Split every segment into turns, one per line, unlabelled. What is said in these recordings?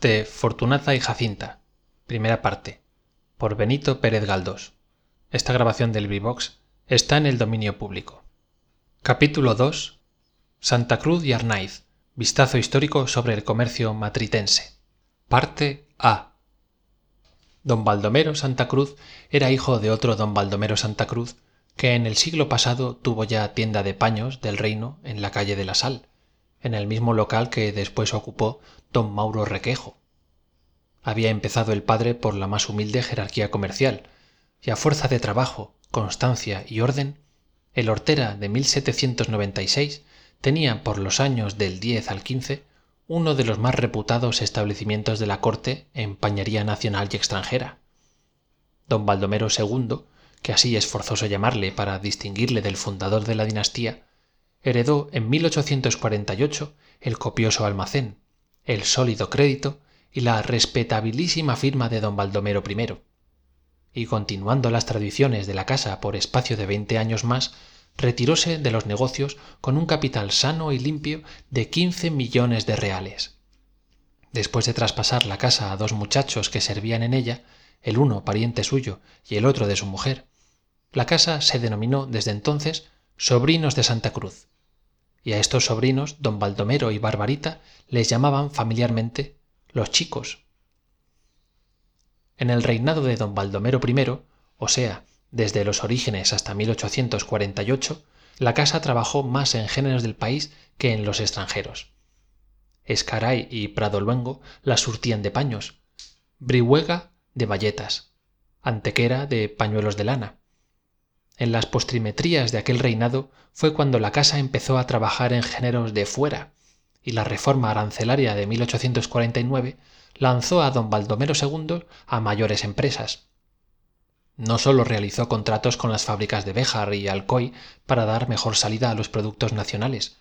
de fortunata y jacinta. Primera parte. Por benito pérez galdós. Santa cruz y arnáiz vistazo histórico sobre el comercio matritense. Don baldomero santa cruz era hijo de otro don baldomero santa cruz que en el siglo pasado tuvo ya tienda de paños del reino en la calle de la sal en el mismo local que después ocupó don mauro requejo. Había empezado el padre por la más humilde jerarquía comercial y a fuerza de trabajo constancia y orden el hortera de tenía por los años del al uno de los más reputados establecimientos de la corte en pañería nacional y extranjera. Don baldomero ii que así es forzoso llamarle para distinguirle del fundador de la dinastía heredó en el copioso almacén el sólido crédito y la respetabilísima firma de don baldomero i y continuando las tradiciones de la casa por espacio de veinte años más retiróse de los negocios con un capital sano y limpio de quince millones de reales. Después de traspasar la casa a dos muchachos que servían en ella el uno pariente suyo y el otro de su mujer la casa se denominó desde entonces sobrinos de santa cruz y a estos sobrinos don baldomero y barbarita les llamaban familiarmente los chicos. En el reinado de don baldomero i o sea desde los orígenes hasta la casa trabajó más en géneros del país que en los extranjeros. Ezcaray y prado luengo la surtían de paños brihuega de bayetas antequera de pañuelos de lana en las postrimerías de aquel reinado fue cuando la casa empezó a trabajar en géneros de fuera y la reforma arancelaria de lanzó a don baldomero ii a mayores empresas. No sólo realizó contratos con las fábricas de béjar y alcoy para dar mejor salida a los productos nacionales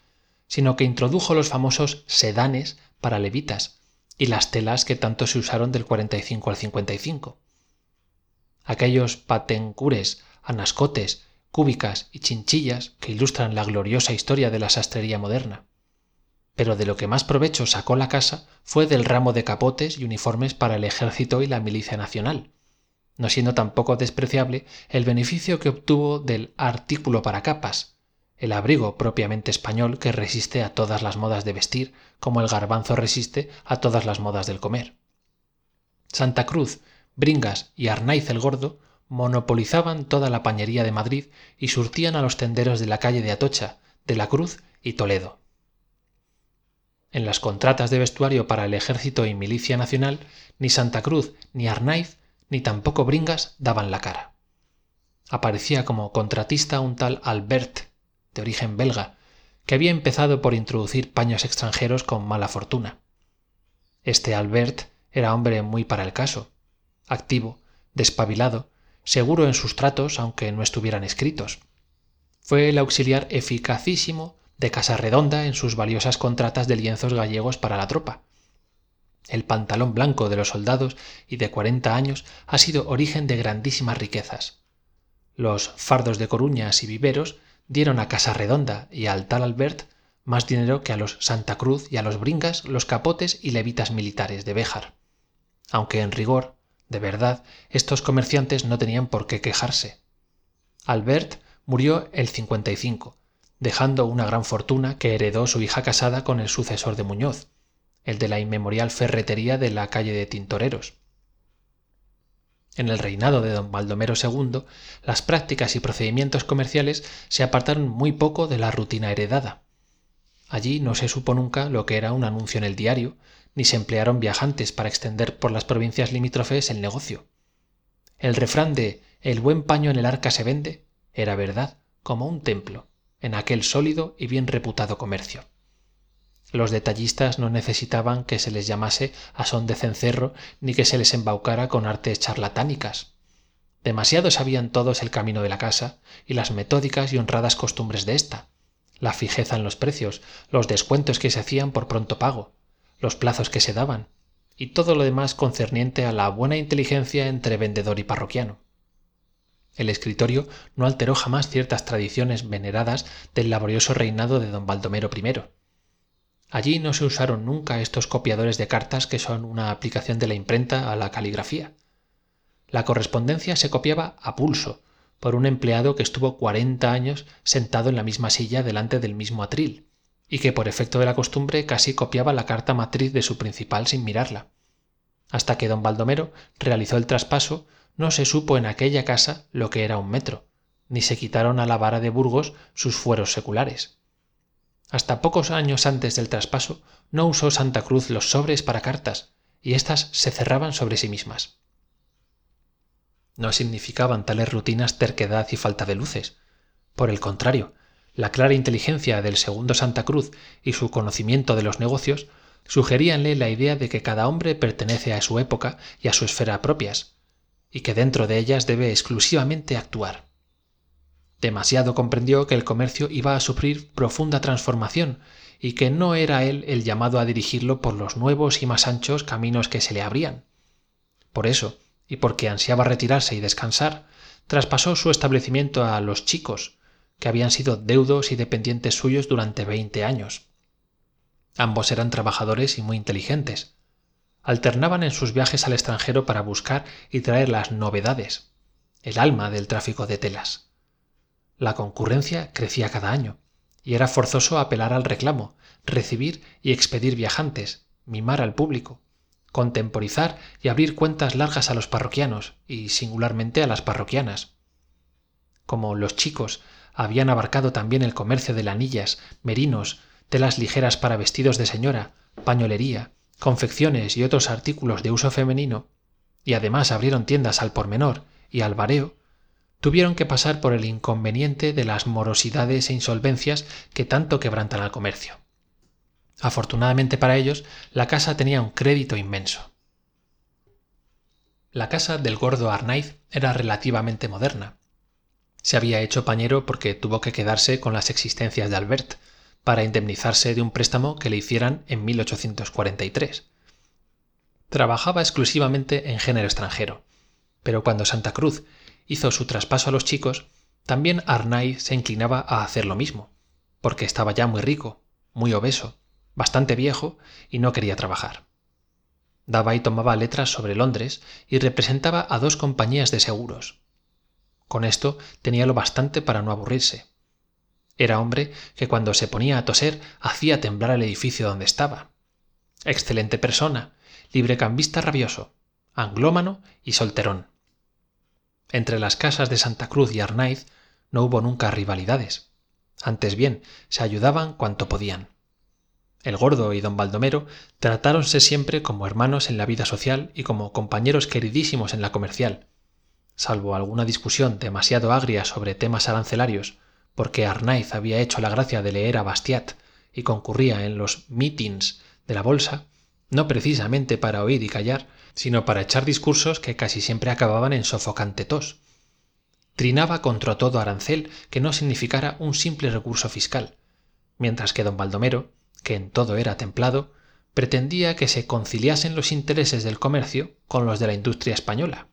sino que introdujo los famosos sedanes para levitas y las telas que tanto se usaron del al aquellos patencures anascotes cúbicas y chinchillas que ilustran la gloriosa historia de la sastrería moderna. Pero de lo que más provecho sacó la casa fue del ramo de capotes y uniformes para el ejército y la milicia nacional no siendo tampoco despreciable el beneficio que obtuvo del artículo para capas el abrigo propiamente español que resiste a todas las modas de vestir como el garbanzo resiste a todas las modas del comer. Santa cruz bringas y arnáiz el gordo monopolizaban toda la pañería de madrid y surtían a los tenderos de la calle de atocha de la cruz y toledo. En las contratas de vestuario para el ejército y milicia nacional ni santa cruz ni arnáiz ni tampoco bringas daban la cara. Aparecía como contratista un tal albert de origen belga que había empezado por introducir paños extranjeros con mala fortuna. Este albert era hombre muy para el caso activo despabilado seguro en sus tratos aunque no estuvieran escritos. Fué el auxiliar eficacísimo de redonda en sus valiosas contratas de lienzos gallegos para la tropa. El pantalón blanco de los soldados y de cuarenta años ha sido origen de grandísimas riquezas. Los fardos de coruñas y viveros dieron a redonda y al tal albert más dinero que a los santa cruz y a los bringas los capotes y levitas militares de béjar. Aunque en rigor de verdad estos comerciantes no tenían por qué quejarse. Albert murió el dejando una gran fortuna que heredó su hija casada con el sucesor de muñoz el de la inmemorial ferretería de la calle de tintoreros. En el reinado de don baldomero ii las prácticas y procedimientos comerciales se apartaron muy poco de la rutina heredada. Allí no se supo nunca lo que era un anuncio en el diario ni se emplearon viajantes para extender por las provincias limítrofes el negocio. El refrán de el buen paño en el arca se vende era verdad como un templo en aquel sólido y bien reputado comercio. Los detallistas no necesitaban que se les llamase a son de cencerro ni que se les embaucara con artes charlatánicas. Demasiado sabían todos el camino de la casa y las metódicas y honradas costumbres de ésta la fijeza en los precios los descuentos que se hacían por pronto pago los plazos que se daban y todo lo demás concerniente a la buena inteligencia entre vendedor y parroquiano. El escritorio no alteró jamás ciertas tradiciones veneradas del laborioso reinado de don baldomero allí no se usaron nunca estos copiadores de cartas que son una aplicación de la imprenta a la caligrafía. La correspondencia se copiaba a pulso por un empleado que estuvo cuarenta años sentado en la misma silla delante del mismo atril y que por efecto de la costumbre casi copiaba la carta matriz de su principal sin mirarla. Hasta que don baldomero realizó el traspaso no se supo en aquella casa lo que era un metro ni se quitaron a la vara de burgos sus fueros seculares. Hasta pocos años antes del traspaso no usó santa cruz los sobres para cartas y éstas se cerraban sobre sí mismas. No significaban tales rutinas terquedad y falta de luces. Por el contrario la clara inteligencia del segundo santa cruz y su conocimiento de los negocios sugeríanle la idea de que cada hombre pertenece a su época y a su esfera propias y que dentro de ellas debe exclusivamente actuar. Demasiado comprendió que el comercio iba a sufrir profunda transformación y que no era él el llamado a dirigirlo por los nuevos y más anchos caminos que se le abrían. Por eso y porque ansiaba retirarse y descansar traspasó su establecimiento a los chicos que habían sido deudos y dependientes suyos durante veinte años. Ambos eran trabajadores y muy inteligentes. Alternaban en sus viajes al extranjero para buscar y traer las novedades el alma del tráfico de telas. La concurrencia crecía cada año y era forzoso apelar al reclamo recibir y expedir viajantes mimar al público contemporizar y abrir cuentas largas a los parroquianos y singularmente a las parroquianas. Como los chicos habían abarcado también el comercio de lanillas merinos telas ligeras para vestidos de señora pañolería confecciones y otros artículos de uso femenino y además abrieron tiendas al por menor y al vareo tuvieron que pasar por el inconveniente de las morosidades e insolvencias que tanto quebrantan al comercio. Afortunadamente para ellos la casa tenía un crédito inmenso. La casa del gordo arnaiz era relativamente moderna se había hecho pañero porque tuvo que quedarse con las existencias de albert para indemnizarse de un préstamo que le hicieran en trabajaba exclusivamente en género extranjero pero cuando santa cruz hizo su traspaso a los chicos también arnaiz se inclinaba a hacer lo mismo porque estaba ya muy rico muy obeso bastante viejo y no quería trabajar. Daba y tomaba letras sobre londres y representaba a dos compañías de seguros con esto tenía lo bastante para no aburrirse. Era hombre que cuando se ponía a toser hacía temblar el edificio donde estaba. Excelente persona librecambista rabioso anglómano y solterón. Entre las casas de santa cruz y arnaiz no hubo nunca rivalidades. Antes bien se ayudaban cuanto podían. El gordo y don baldomero tratáronse siempre como hermanos en la vida social y como compañeros queridísimos en la comercial salvo alguna discusión demasiado agria sobre temas arancelarios porque arnaiz había hecho la gracia de leer a bastiat y concurría en los meetings de la bolsa no precisamente para oír y callar sino para echar discursos que casi siempre acababan en sofocante tos. Trinaba contra todo arancel que no significara un simple recurso fiscal mientras que don baldomero que en todo era templado pretendía que se conciliasen los intereses del comercio con los de la industria española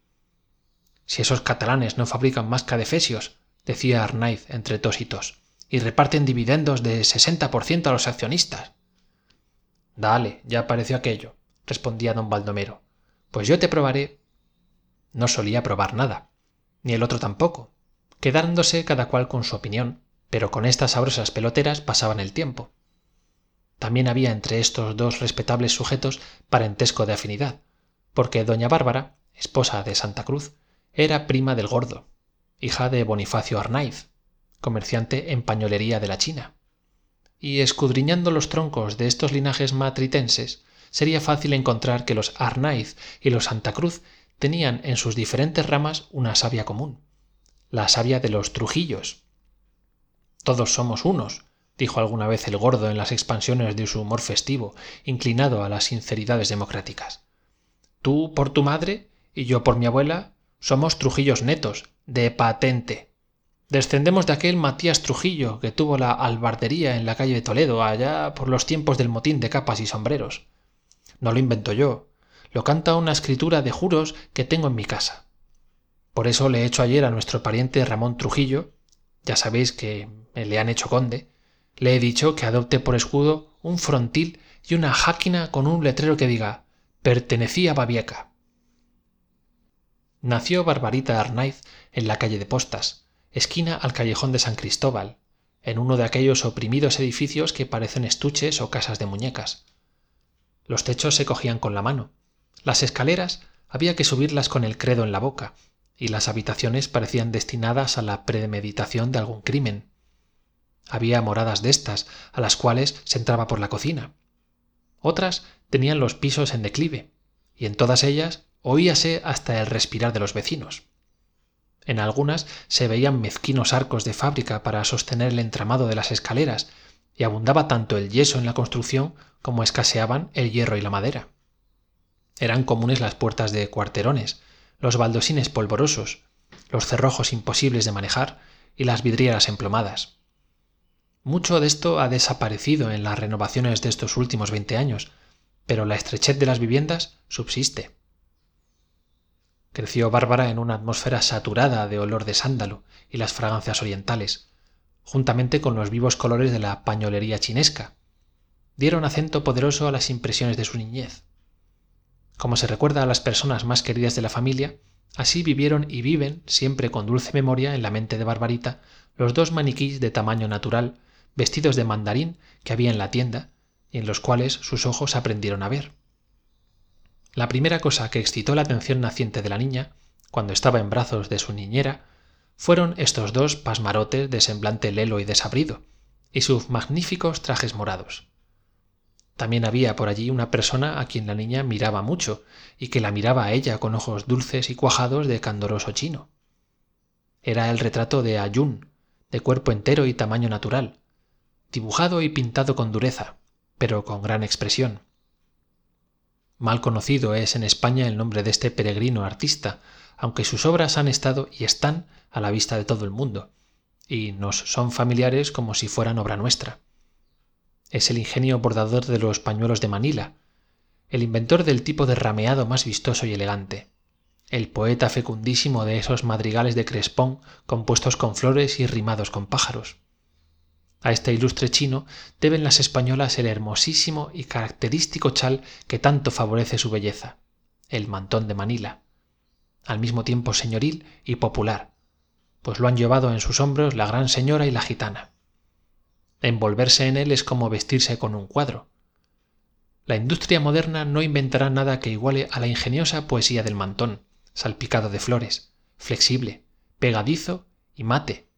si esos catalanes no fabrican más que adefesios decía arnaiz entre tos y tos y reparten dividendos de sesenta por ciento a los accionistas. Dale ya pareció aquello respondía don baldomero. Pues yo te probaré. No solía probar nada ni el otro tampoco quedándose cada cual con su opinión pero con estas sabrosas peloteras pasaban el tiempo. También había entre estos dos respetables sujetos parentesco de afinidad porque doña bárbara esposa de santa cruz era prima del gordo hija de bonifacio arnaiz comerciante en pañolería de la china. Y escudriñando los troncos de estos linajes matritenses sería fácil encontrar que los arnaiz y los santa cruz tenían en sus diferentes ramas una savia común la savia de los trujillos. Todos somos unos dijo alguna vez el gordo en las expansiones de su humor festivo inclinado a las sinceridades democráticas. Tú por tu madre y yo por mi abuela somos trujillos netos de patente. Descendemos de aquel matías trujillo que tuvo la albardería en la calle de toledo allá por los tiempos del motín de capas y sombreros. No lo invento yo lo canta una escritura de juros que tengo en mi casa. Por eso le he hecho ayer a nuestro pariente ramón trujillo ya sabéis que me le han hecho conde le he dicho que adopte por escudo un frontil y una jáquina con un letrero que diga pertenecía babieca nació barbarita arnaiz en la calle de postas esquina al callejón de san cristóbal en uno de aquellos oprimidos edificios que parecen estuches o casas de muñecas. Los techos se cogían con la mano las escaleras había que subirlas con el credo en la boca y las habitaciones parecían destinadas a la premeditación de algún crimen. Había moradas de estas a las cuales se entraba por la cocina. Otras tenían los pisos en declive y en todas ellas oíase hasta el respirar de los vecinos. En algunas se veían mezquinos arcos de fábrica para sostener el entramado de las escaleras y abundaba tanto el yeso en la construcción como escaseaban el hierro y la madera. Eran comunes las puertas de cuarterones los baldosines polvorosos los cerrojos imposibles de manejar y las vidrieras emplomadas. Mucho de esto ha desaparecido en las renovaciones de estos últimos veinte años pero la estrechez de las viviendas subsiste creció bárbara en una atmósfera saturada de olor de sándalo y las fragancias orientales juntamente con los vivos colores de la pañolería chinesca. Dieron acento poderoso a las impresiones de su niñez. Como se recuerda a las personas más queridas de la familia así vivieron y viven siempre con dulce memoria en la mente de barbarita los dos maniquís de tamaño natural vestidos de mandarín que había en la tienda y en los cuales sus ojos aprendieron a ver la primera cosa que excitó la atención naciente de la niña cuando estaba en brazos de su niñera fueron estos dos pasmarotes de semblante lelo y desabrido y sus magníficos trajes morados. También había por allí una persona a quien la niña miraba mucho y que la miraba a ella con ojos dulces y cuajados de candoroso chino. Era el retrato de ayun de cuerpo entero y tamaño natural dibujado y pintado con dureza pero con gran expresión mal conocido es en españa el nombre de este peregrino artista aunque sus obras han estado y están a la vista de todo el mundo y nos son familiares como si fueran obra nuestra. Es el ingenio bordador de los pañuelos de manila el inventor del tipo de rameado más vistoso y elegante el poeta fecundísimo de esos madrigales de crespón compuestos con flores y rimados con pájaros a este ilustre chino deben las españolas el hermosísimo y característico chal que tanto favorece su belleza el mantón de manila al mismo tiempo señoril y popular pues lo han llevado en sus hombros la gran señora y la gitana. Envolverse en él es como vestirse con un cuadro. La industria moderna no inventará nada que iguale a la ingeniosa poesía del mantón salpicado de flores flexible pegadizo y mate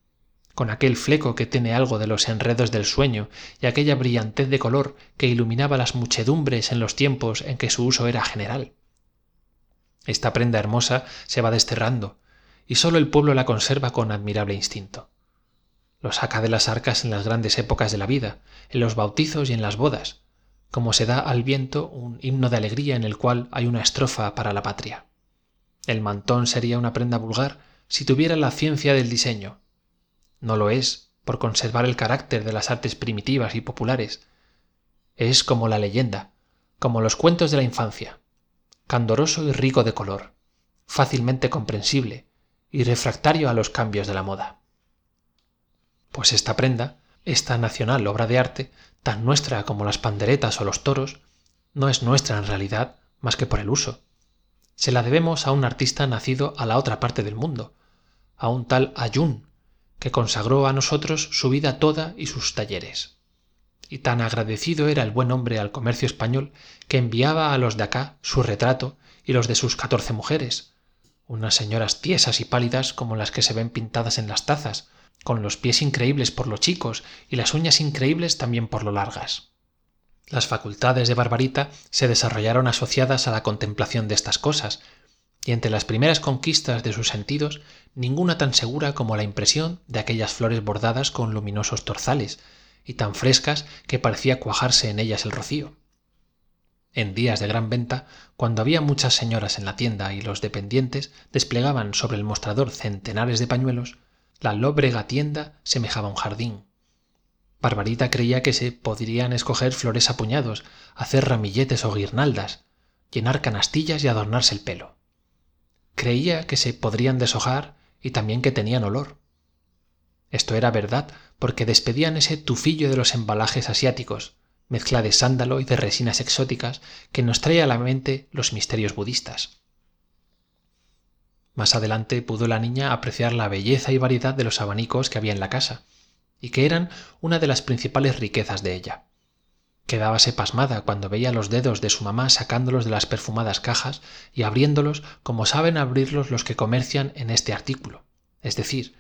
con aquel fleco que tiene algo de los enredos del sueño y aquella brillantez de color que iluminaba las muchedumbres en los tiempos en que su uso era general. Esta prenda hermosa se va desterrando y sólo el pueblo la conserva con admirable instinto. Lo saca de las arcas en las grandes épocas de la vida en los bautizos y en las bodas como se da al viento un himno de alegría en el cual hay una estrofa para la patria. El mantón sería una prenda vulgar si tuviera la ciencia del diseño no lo es por conservar el carácter de las artes primitivas y populares. Es como la leyenda como los cuentos de la infancia candoroso y rico de color fácilmente comprensible y refractario a los cambios de la moda. Pues esta prenda esta nacional obra de arte tan nuestra como las panderetas o los toros no es nuestra en realidad más que por el uso. Se la debemos a un artista nacido a la otra parte del mundo a un tal que consagró a nosotros su vida toda y sus talleres. Y tan agradecido era el buen hombre al comercio español que enviaba a los de acá su retrato y los de sus catorce mujeres unas señoras tiesas y pálidas como las que se ven pintadas en las tazas con los pies increíbles por lo chicos y las uñas increíbles también por lo largas. Las facultades de barbarita se desarrollaron asociadas a la contemplación de estas cosas y entre las primeras conquistas de sus sentidos ninguna tan segura como la impresión de aquellas flores bordadas con luminosos torzales y tan frescas que parecía cuajarse en ellas el rocío. En días de gran venta cuando había muchas señoras en la tienda y los dependientes desplegaban sobre el mostrador centenares de pañuelos la lóbrega tienda semejaba un jardín. Barbarita creía que se podrían escoger flores a puñados hacer ramilletes o guirnaldas llenar canastillas y adornarse el pelo creía que se podrían deshojar y también que tenían olor esto era verdad porque despedían ese tufillo de los embalajes asiáticos mezcla de sándalo y de resinas exóticas que nos trae a la mente los misterios budistas. Más adelante pudo la niña apreciar la belleza y variedad de los abanicos que había en la casa, y que eran una de las principales riquezas de ella. Quedábase pasmada cuando veía los dedos de su mamá sacándolos de las perfumadas cajas y abriéndolos como saben abrirlos los que comercian en este artículo, es decir,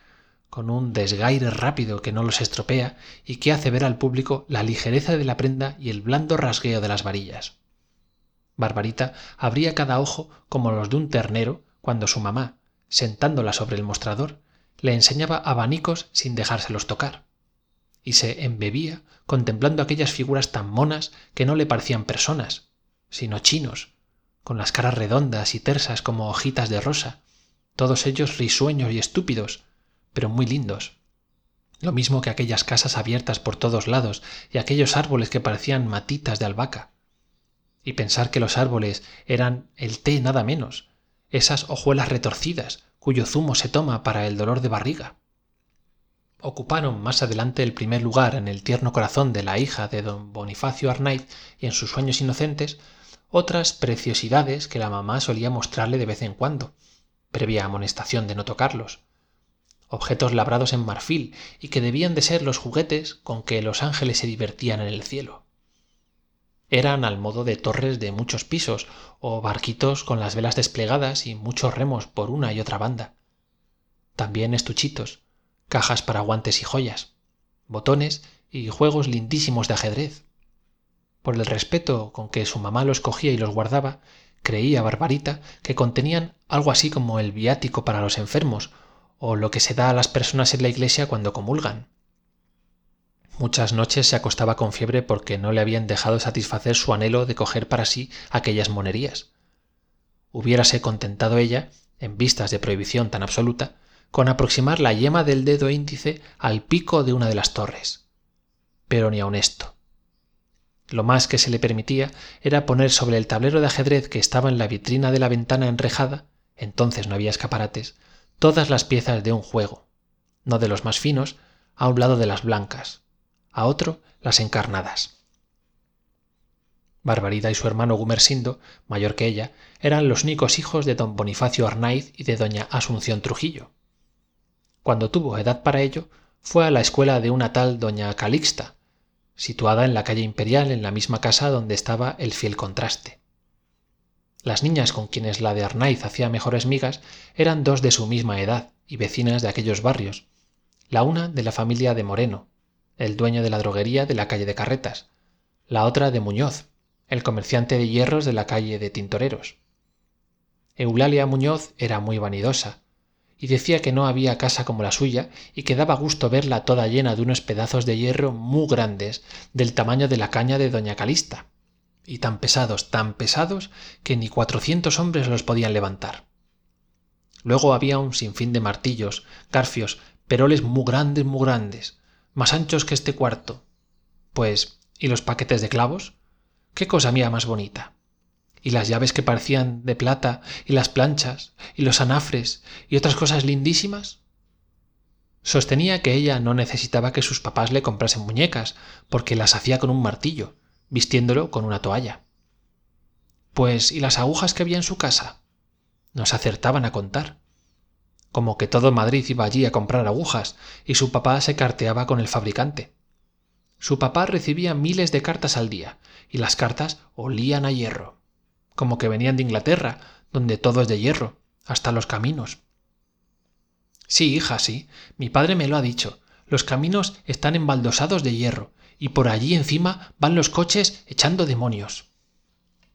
con un desgaire rápido que no los estropea y que hace ver al público la ligereza de la prenda y el blando rasgueo de las varillas. Barbarita abría cada ojo como los de un ternero cuando su mamá, sentándola sobre el mostrador, le enseñaba abanicos sin dejárselos tocar, y se embebía contemplando aquellas figuras tan monas que no le parecían personas, sino chinos, con las caras redondas y tersas como hojitas de rosa, todos ellos risueños y estúpidos, pero muy lindos. Lo mismo que aquellas casas abiertas por todos lados y aquellos árboles que parecían matitas de albahaca. Y pensar que los árboles eran el té nada menos, esas hojuelas retorcidas cuyo zumo se toma para el dolor de barriga. Ocuparon más adelante el primer lugar en el tierno corazón de la hija de don Bonifacio Arnaiz y en sus sueños inocentes otras preciosidades que la mamá solía mostrarle de vez en cuando, previa amonestación de no tocarlos objetos labrados en marfil y que debían de ser los juguetes con que los ángeles se divertían en el cielo. Eran al modo de torres de muchos pisos o barquitos con las velas desplegadas y muchos remos por una y otra banda. También estuchitos, cajas para guantes y joyas, botones y juegos lindísimos de ajedrez. Por el respeto con que su mamá los cogía y los guardaba, creía Barbarita que contenían algo así como el viático para los enfermos o lo que se da a las personas en la iglesia cuando comulgan. Muchas noches se acostaba con fiebre porque no le habían dejado satisfacer su anhelo de coger para sí aquellas monerías. Hubiérase contentado ella, en vistas de prohibición tan absoluta, con aproximar la yema del dedo índice al pico de una de las torres. Pero ni aun esto. Lo más que se le permitía era poner sobre el tablero de ajedrez que estaba en la vitrina de la ventana enrejada, entonces no había escaparates, todas las piezas de un juego, no de los más finos, a un lado de las blancas, a otro las encarnadas. Barbarida y su hermano Gumersindo, mayor que ella, eran los únicos hijos de don Bonifacio Arnaiz y de doña Asunción Trujillo. Cuando tuvo edad para ello, fue a la escuela de una tal doña Calixta, situada en la calle Imperial en la misma casa donde estaba el fiel contraste. Las niñas con quienes la de Arnaiz hacía mejores migas eran dos de su misma edad y vecinas de aquellos barrios, la una de la familia de Moreno, el dueño de la droguería de la calle de Carretas, la otra de Muñoz, el comerciante de hierros de la calle de Tintoreros. Eulalia Muñoz era muy vanidosa, y decía que no había casa como la suya y que daba gusto verla toda llena de unos pedazos de hierro muy grandes, del tamaño de la caña de doña Calista y tan pesados, tan pesados, que ni cuatrocientos hombres los podían levantar. Luego había un sinfín de martillos, garfios, peroles muy grandes, muy grandes, más anchos que este cuarto. Pues, ¿y los paquetes de clavos? ¿Qué cosa mía más bonita? Y las llaves que parecían de plata, y las planchas, y los anafres, y otras cosas lindísimas? Sostenía que ella no necesitaba que sus papás le comprasen muñecas, porque las hacía con un martillo, vistiéndolo con una toalla. Pues, ¿y las agujas que había en su casa? No se acertaban a contar. Como que todo Madrid iba allí a comprar agujas, y su papá se carteaba con el fabricante. Su papá recibía miles de cartas al día, y las cartas olían a hierro, como que venían de Inglaterra, donde todo es de hierro, hasta los caminos. Sí, hija, sí, mi padre me lo ha dicho. Los caminos están embaldosados de hierro, y por allí encima van los coches echando demonios.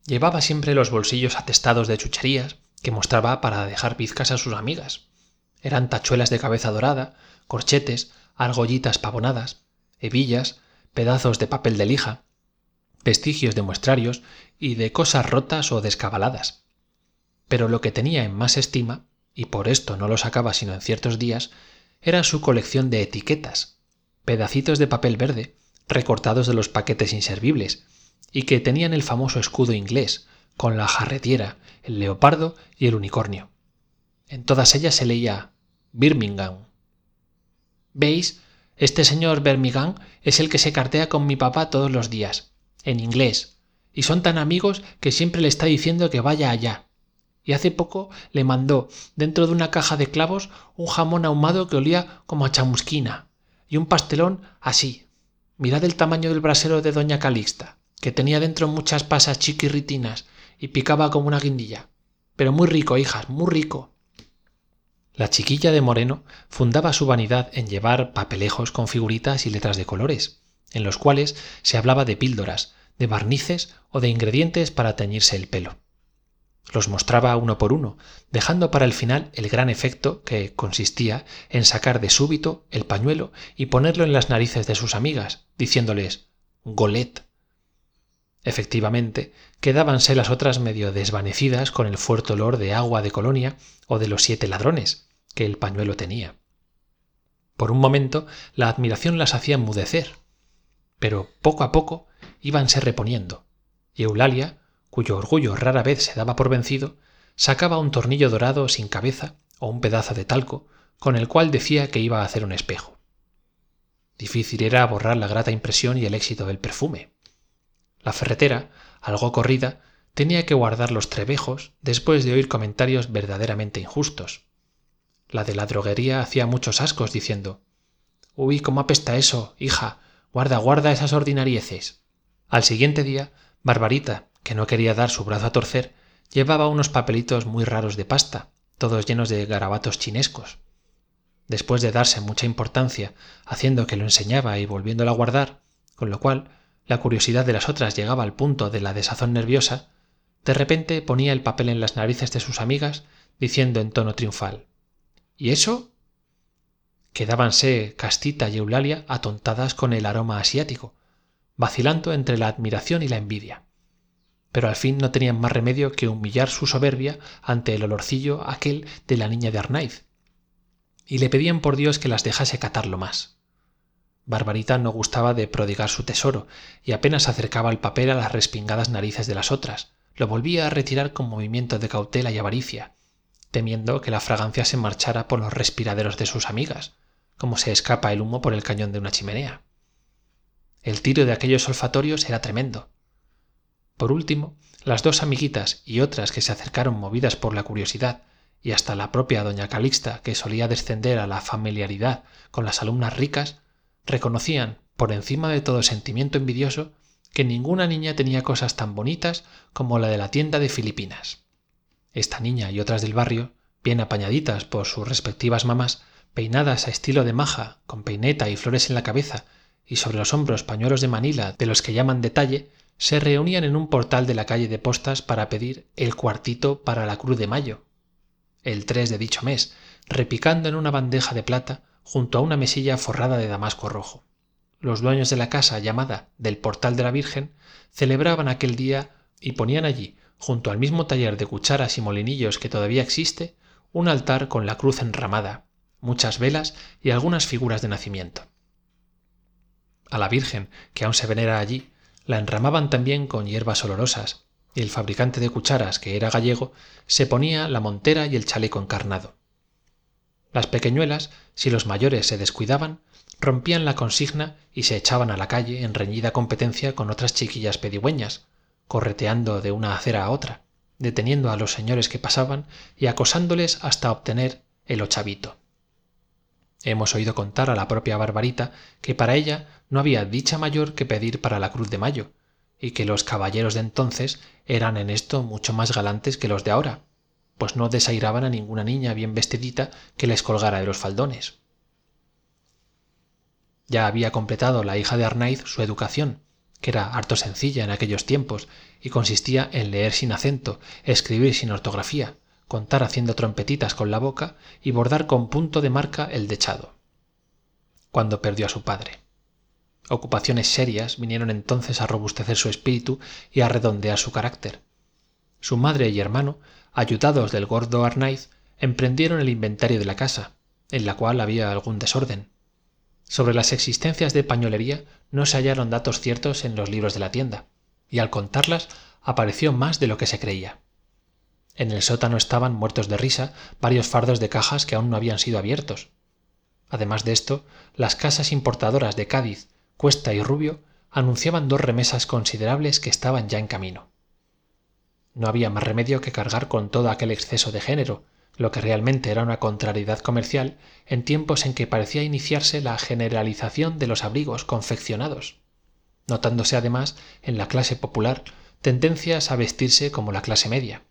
Llevaba siempre los bolsillos atestados de chucherías que mostraba para dejar pizcas a sus amigas. Eran tachuelas de cabeza dorada, corchetes, argollitas pavonadas, hebillas, pedazos de papel de lija, vestigios de muestrarios y de cosas rotas o descabaladas. Pero lo que tenía en más estima, y por esto no lo sacaba sino en ciertos días, era su colección de etiquetas, pedacitos de papel verde, recortados de los paquetes inservibles, y que tenían el famoso escudo inglés, con la jarretiera, el leopardo y el unicornio. En todas ellas se leía Birmingham. ¿Veis? Este señor Birmingham es el que se cartea con mi papá todos los días, en inglés y son tan amigos que siempre le está diciendo que vaya allá. Y hace poco le mandó dentro de una caja de clavos un jamón ahumado que olía como a chamusquina y un pastelón así. Mirad el tamaño del brasero de doña calixta que tenía dentro muchas pasas chiquirritinas y picaba como una guindilla. Pero muy rico hijas muy rico. La chiquilla de moreno fundaba su vanidad en llevar papelejos con figuritas y letras de colores en los cuales se hablaba de píldoras de barnices o de ingredientes para teñirse el pelo. Los mostraba uno por uno dejando para el final el gran efecto que consistía en sacar de súbito el pañuelo y ponerlo en las narices de sus amigas diciéndoles golet efectivamente quedábanse las otras medio desvanecidas con el fuerte olor de agua de colonia o de los siete ladrones que el pañuelo tenía. Por un momento la admiración las hacía enmudecer pero poco a poco íbanse reponiendo y eulalia cuyo orgullo rara vez se daba por vencido sacaba un tornillo dorado sin cabeza o un pedazo de talco con el cual decía que iba a hacer un espejo. Difícil era borrar la grata impresión y el éxito del perfume. La ferretera algo corrida tenía que guardar los trebejos después de oír comentarios verdaderamente injustos. La de la droguería hacía muchos ascos diciendo uy cómo apesta eso hija guarda guarda esas ordinarieces al siguiente día barbarita que no quería dar su brazo a torcer llevaba unos papelitos muy raros de pasta todos llenos de garabatos chinescos. Después de darse mucha importancia haciendo que lo enseñaba y volviéndolo a guardar con lo cual la curiosidad de las otras llegaba al punto de la desazón nerviosa de repente ponía el papel en las narices de sus amigas diciendo en tono triunfal y eso quedábanse castita y eulalia atontadas con el aroma asiático vacilando entre la admiración y la envidia. Pero al fin no tenían más remedio que humillar su soberbia ante el olorcillo aquel de la niña de arnaiz. Y le pedían por dios que las dejase catarlo más. Barbarita no gustaba de prodigar su tesoro y apenas acercaba el papel a las respingadas narices de las otras lo volvía a retirar con movimiento de cautela y avaricia temiendo que la fragancia se marchara por los respiraderos de sus amigas como se escapa el humo por el cañón de una chimenea el tiro de aquellos olfatorios era tremendo. Por último las dos amiguitas y otras que se acercaron movidas por la curiosidad y hasta la propia doña calixta que solía descender a la familiaridad con las alumnas ricas reconocían por encima de todo sentimiento envidioso que ninguna niña tenía cosas tan bonitas como la de la tienda de filipinas. Esta niña y otras del barrio bien apañaditas por sus respectivas mamás peinadas a estilo de maja con peineta y flores en la cabeza y sobre los hombros pañuelos de manila de los que llaman detalle se reunían en un portal de la calle de postas para pedir el cuartito para la cruz de mayo el de dicho mes repicando en una bandeja de plata junto a una mesilla forrada de damasco rojo. Los dueños de la casa llamada del portal de la virgen celebraban aquel día y ponían allí junto al mismo taller de cucharas y molinillos que todavía existe un altar con la cruz enramada muchas velas y algunas figuras de nacimiento a la virgen que aún se venera allí la enramaban también con hierbas olorosas y el fabricante de cucharas que era gallego se ponía la montera y el chaleco encarnado. Las pequeñuelas si los mayores se descuidaban rompían la consigna y se echaban a la calle en reñida competencia con otras chiquillas pedigüeñas correteando de una acera a otra deteniendo a los señores que pasaban y acosándoles hasta obtener el ochavito hemos oído contar a la propia barbarita que para ella no había dicha mayor que pedir para la cruz de mayo y que los caballeros de entonces eran en esto mucho más galantes que los de ahora pues no desairaban a ninguna niña bien vestidita que les colgara de los faldones. Ya había completado la hija de arnaiz su educación que era harto sencilla en aquellos tiempos y consistía en leer sin acento escribir sin ortografía contar haciendo trompetitas con la boca y bordar con punto de marca el dechado cuando perdió a su padre. Ocupaciones serias vinieron entonces a robustecer su espíritu y a redondear su carácter. Su madre y hermano ayudados del gordo arnaiz emprendieron el inventario de la casa en la cual había algún desorden. Sobre las existencias de pañolería no se hallaron datos ciertos en los libros de la tienda y al contarlas apareció más de lo que se creía en el sótano estaban muertos de risa varios fardos de cajas que aún no habían sido abiertos. Además de esto las casas importadoras de cádiz cuesta y rubio anunciaban dos remesas considerables que estaban ya en camino. No había más remedio que cargar con todo aquel exceso de género lo que realmente era una contrariedad comercial en tiempos en que parecía iniciarse la generalización de los abrigos confeccionados. Notándose además en la clase popular tendencias a vestirse como la clase media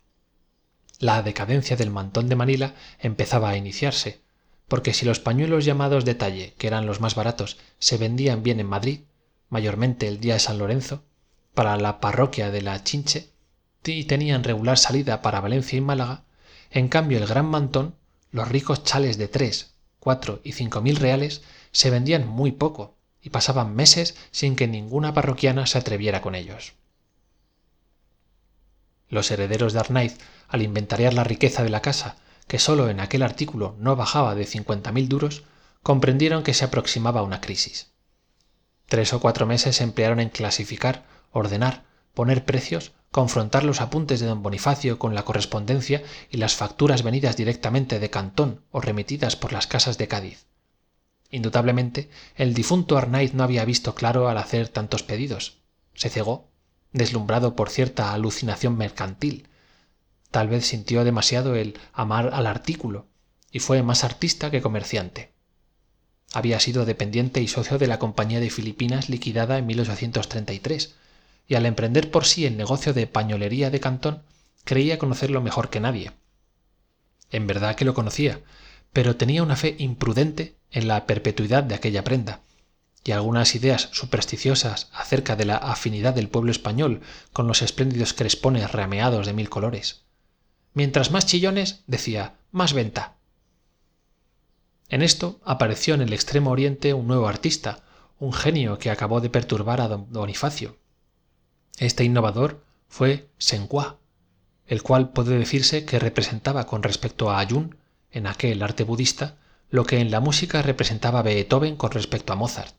la decadencia del mantón de manila empezaba a iniciarse porque si los pañuelos llamados de talle que eran los más baratos se vendían bien en madrid mayormente el día de san lorenzo para la parroquia de la chinche y tenían regular salida para valencia y málaga en cambio el gran mantón los ricos chales de tres cuatro y cinco mil reales se vendían muy poco y pasaban meses sin que ninguna parroquiana se atreviera con ellos. Los herederos de al inventariar la riqueza de la casa que sólo en aquel artículo no bajaba de cincuenta mil duros comprendieron que se aproximaba una crisis. Tres o cuatro meses se emplearon en clasificar ordenar poner precios confrontar los apuntes de don bonifacio con la correspondencia y las facturas venidas directamente de cantón o remitidas por las casas de cádiz. Indudablemente el difunto arnaiz no había visto claro al hacer tantos pedidos. Se cegó deslumbrado por cierta alucinación mercantil tal vez sintió demasiado el amar al artículo y fue más artista que comerciante. Había sido dependiente y socio de la compañía de filipinas liquidada en y al emprender por sí el negocio de pañolería de cantón creía conocerlo mejor que nadie. En verdad que lo conocía pero tenía una fe imprudente en la perpetuidad de aquella prenda y algunas ideas supersticiosas acerca de la afinidad del pueblo español con los espléndidos crespones rameados de mil colores mientras más chillones decía más venta. En esto apareció en el extremo oriente un nuevo artista un genio que acabó de perturbar a don bonifacio. Este innovador fue sen quoi el cual puede decirse que representaba con respecto a ayun en aquel arte budista lo que en la música representaba beethoven con respecto a mozart.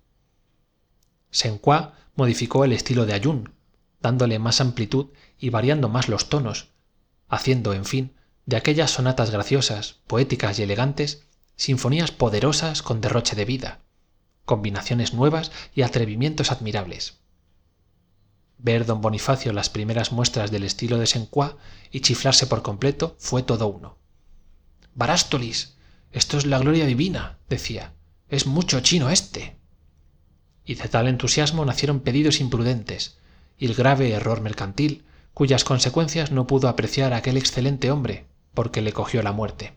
Sen quoi modificó el estilo de ayun dándole más amplitud y variando más los tonos haciendo en fin de aquellas sonatas graciosas poéticas y elegantes sinfonías poderosas con derroche de vida combinaciones nuevas y atrevimientos admirables. Ver don bonifacio las primeras muestras del estilo de sen y chiflarse por completo fue todo uno. Barástolis esto es la gloria divina decía es mucho chino éste y de tal entusiasmo nacieron pedidos imprudentes y el grave error mercantil cuyas consecuencias no pudo apreciar aquel excelente hombre porque le cogió la muerte.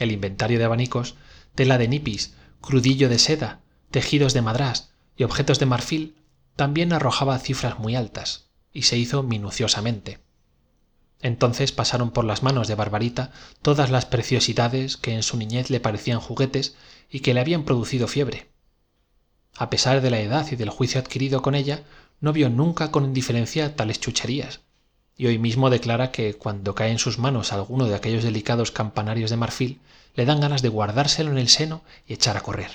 El inventario de abanicos tela de nipis crudillo de seda tejidos de madrás y objetos de marfil también arrojaba cifras muy altas y se hizo minuciosamente. Entonces pasaron por las manos de barbarita todas las preciosidades que en su niñez le parecían juguetes y que le habían producido fiebre. A pesar de la edad y del juicio adquirido con ella no vio nunca con indiferencia tales chucherías y hoy mismo declara que cuando cae en sus manos alguno de aquellos delicados campanarios de marfil le dan ganas de guardárselo en el seno y echar a correr.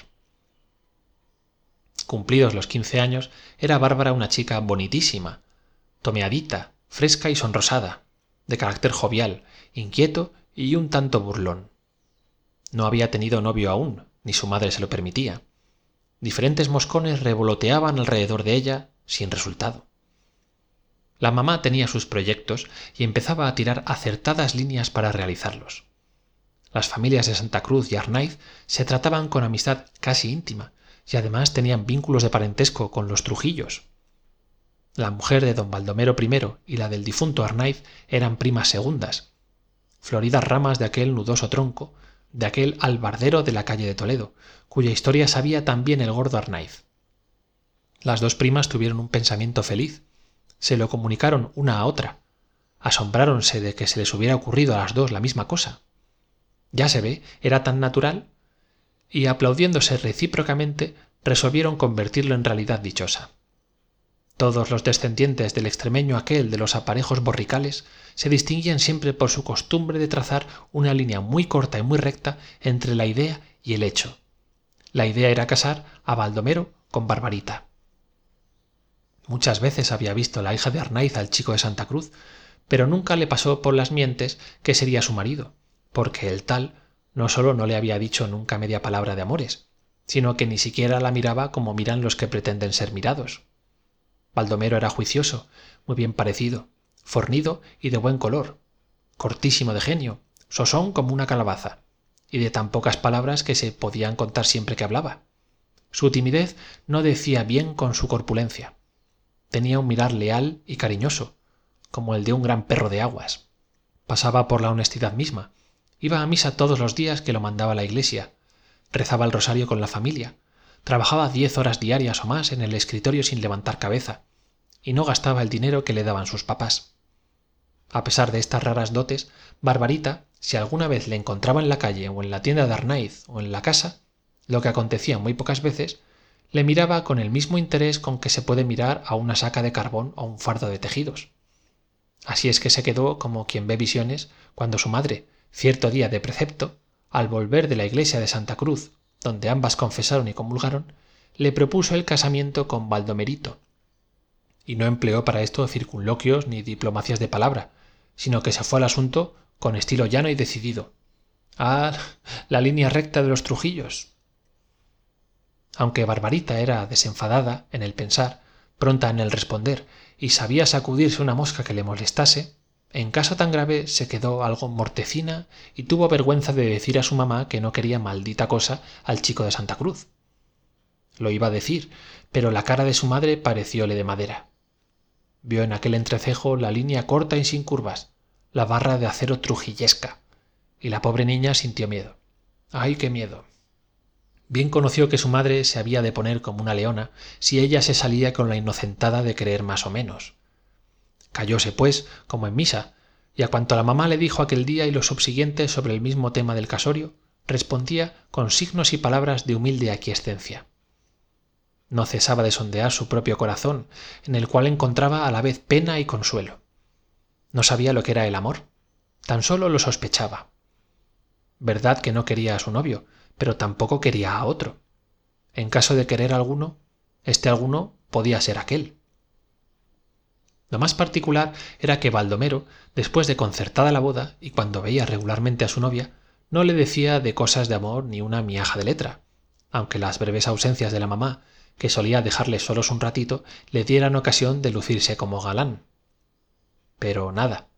Cumplidos los quince años era bárbara una chica bonitísima tomeadita fresca y sonrosada de carácter jovial inquieto y un tanto burlón. No había tenido novio aún ni su madre se lo permitía. Diferentes moscones revoloteaban alrededor de ella sin resultado. La mamá tenía sus proyectos y empezaba a tirar acertadas líneas para realizarlos. Las familias de santa cruz y arnaiz se trataban con amistad casi íntima y además tenían vínculos de parentesco con los trujillos. La mujer de don baldomero i y la del difunto arnaiz eran primas segundas floridas ramas de aquel nudoso tronco de aquel albardero de la calle de toledo cuya historia sabía también el gordo las dos primas tuvieron un pensamiento feliz. Se lo comunicaron una a otra. Asombráronse de que se les hubiera ocurrido a las dos la misma cosa. Ya se ve era tan natural y aplaudiéndose recíprocamente resolvieron convertirlo en realidad dichosa. Todos los descendientes del extremeño aquel de los aparejos borricales se distinguían siempre por su costumbre de trazar una línea muy corta y muy recta entre la idea y el hecho. La idea era casar a baldomero con barbarita muchas veces había visto la hija de arnaiz al chico de santa cruz pero nunca le pasó por las mientes que sería su marido porque el tal no sólo no le había dicho nunca media palabra de amores sino que ni siquiera la miraba como miran los que pretenden ser mirados. Baldomero era juicioso muy bien parecido fornido y de buen color cortísimo de genio sosón como una calabaza y de tan pocas palabras que se podían contar siempre que hablaba. Su timidez no decía bien con su corpulencia tenía un mirar leal y cariñoso como el de un gran perro de aguas. Pasaba por la honestidad misma. Iba a misa todos los días que lo mandaba la iglesia. Rezaba el rosario con la familia. Trabajaba diez horas diarias o más en el escritorio sin levantar cabeza. Y no gastaba el dinero que le daban sus papás. A pesar de estas raras dotes barbarita si alguna vez le encontraba en la calle o en la tienda de arnaiz o en la casa lo que acontecía muy pocas veces le miraba con el mismo interés con que se puede mirar a una saca de carbón o un fardo de tejidos. Así es que se quedó como quien ve visiones cuando su madre cierto día de precepto al volver de la iglesia de santa cruz donde ambas confesaron y comulgaron le propuso el casamiento con baldomerito. Y no empleó para esto circunloquios ni diplomacias de palabra sino que se fue al asunto con estilo llano y decidido. Ah la línea recta de los trujillos aunque barbarita era desenfadada en el pensar pronta en el responder y sabía sacudirse una mosca que le molestase en caso tan grave se quedó algo mortecina y tuvo vergüenza de decir a su mamá que no quería maldita cosa al chico de santa cruz. Lo iba a decir pero la cara de su madre parecióle de madera. Vio en aquel entrecejo la línea corta y sin curvas la barra de acero trujillesca y la pobre niña sintió miedo. Ay qué miedo bien conoció que su madre se había de poner como una leona si ella se salía con la inocentada de creer más o menos. Callóse pues como en misa y a cuanto la mamá le dijo aquel día y los subsiguientes sobre el mismo tema del casorio respondía con signos y palabras de humilde aquiescencia. No cesaba de sondear su propio corazón en el cual encontraba a la vez pena y consuelo. No sabía lo que era el amor tan solo lo sospechaba. Verdad que no quería a su novio pero tampoco quería a otro. En caso de querer alguno este alguno podía ser aquel. Lo más particular era que baldomero después de concertada la boda y cuando veía regularmente a su novia no le decía de cosas de amor ni una miaja de letra aunque las breves ausencias de la mamá que solía dejarle solos un ratito le dieran ocasión de lucirse como galán. Pero nada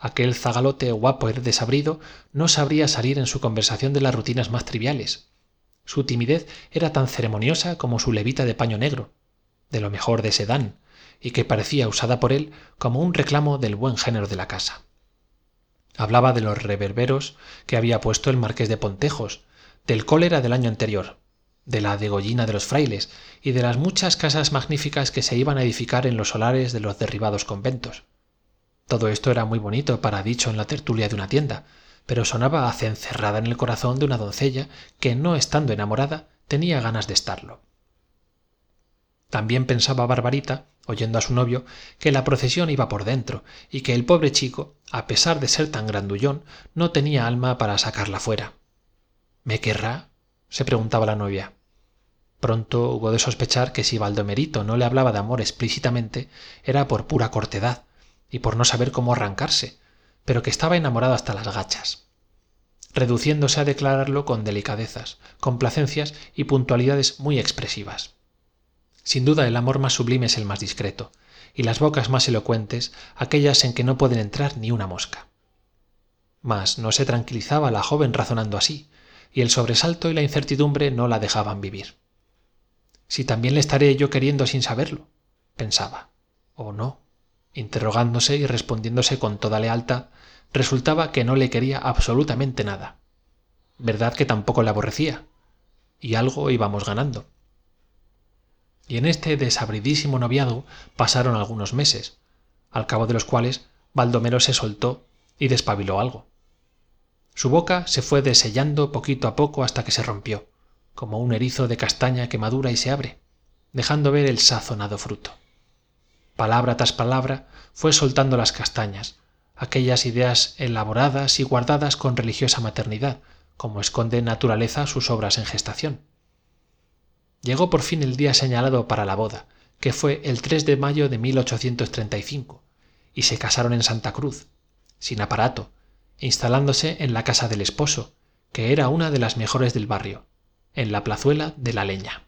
aquel zagalote guapo y desabrido no sabría salir en su conversación de las rutinas más triviales. Su timidez era tan ceremoniosa como su levita de paño negro de lo mejor de sedán y que parecía usada por él como un reclamo del buen género de la casa. Hablaba de los reverberos que había puesto el marqués de pontejos del cólera del año anterior de la degollina de los frailes y de las muchas casas magníficas que se iban a edificar en los solares de los derribados conventos todo esto era muy bonito para dicho en la tertulia de una tienda pero sonaba a cencerrada en el corazón de una doncella que no estando enamorada tenía ganas de estarlo. También pensaba barbarita oyendo a su novio que la procesión iba por dentro y que el pobre chico a pesar de ser tan grandullón no tenía alma para sacarla fuera. Me querrá se preguntaba la novia. Pronto hubo de sospechar que si baldomerito no le hablaba de amor explícitamente era por pura cortedad y por no saber cómo arrancarse pero que estaba enamorado hasta las gachas reduciéndose a declararlo con delicadezas complacencias y puntualidades muy expresivas. Sin duda el amor más sublime es el más discreto y las bocas más elocuentes aquellas en que no pueden entrar ni una mosca. Mas no se tranquilizaba la joven razonando así y el sobresalto y la incertidumbre no la dejaban vivir. Si también le estaré yo queriendo sin saberlo pensaba o no interrogándose y respondiéndose con toda lealtad resultaba que no le quería absolutamente nada. Verdad que tampoco le aborrecía. Y algo íbamos ganando. Y en este desabridísimo noviazgo pasaron algunos meses al cabo de los cuales baldomero se soltó y despabiló algo. Su boca se fue desellando poquito a poco hasta que se rompió como un erizo de castaña que madura y se abre dejando ver el sazonado fruto palabra tras palabra fue soltando las castañas aquellas ideas elaboradas y guardadas con religiosa maternidad como esconde naturaleza sus obras en gestación. Llegó por fin el día señalado para la boda que fue el de mayo de y se casaron en santa cruz sin aparato instalándose en la casa del esposo que era una de las mejores del barrio en la plazuela de la leña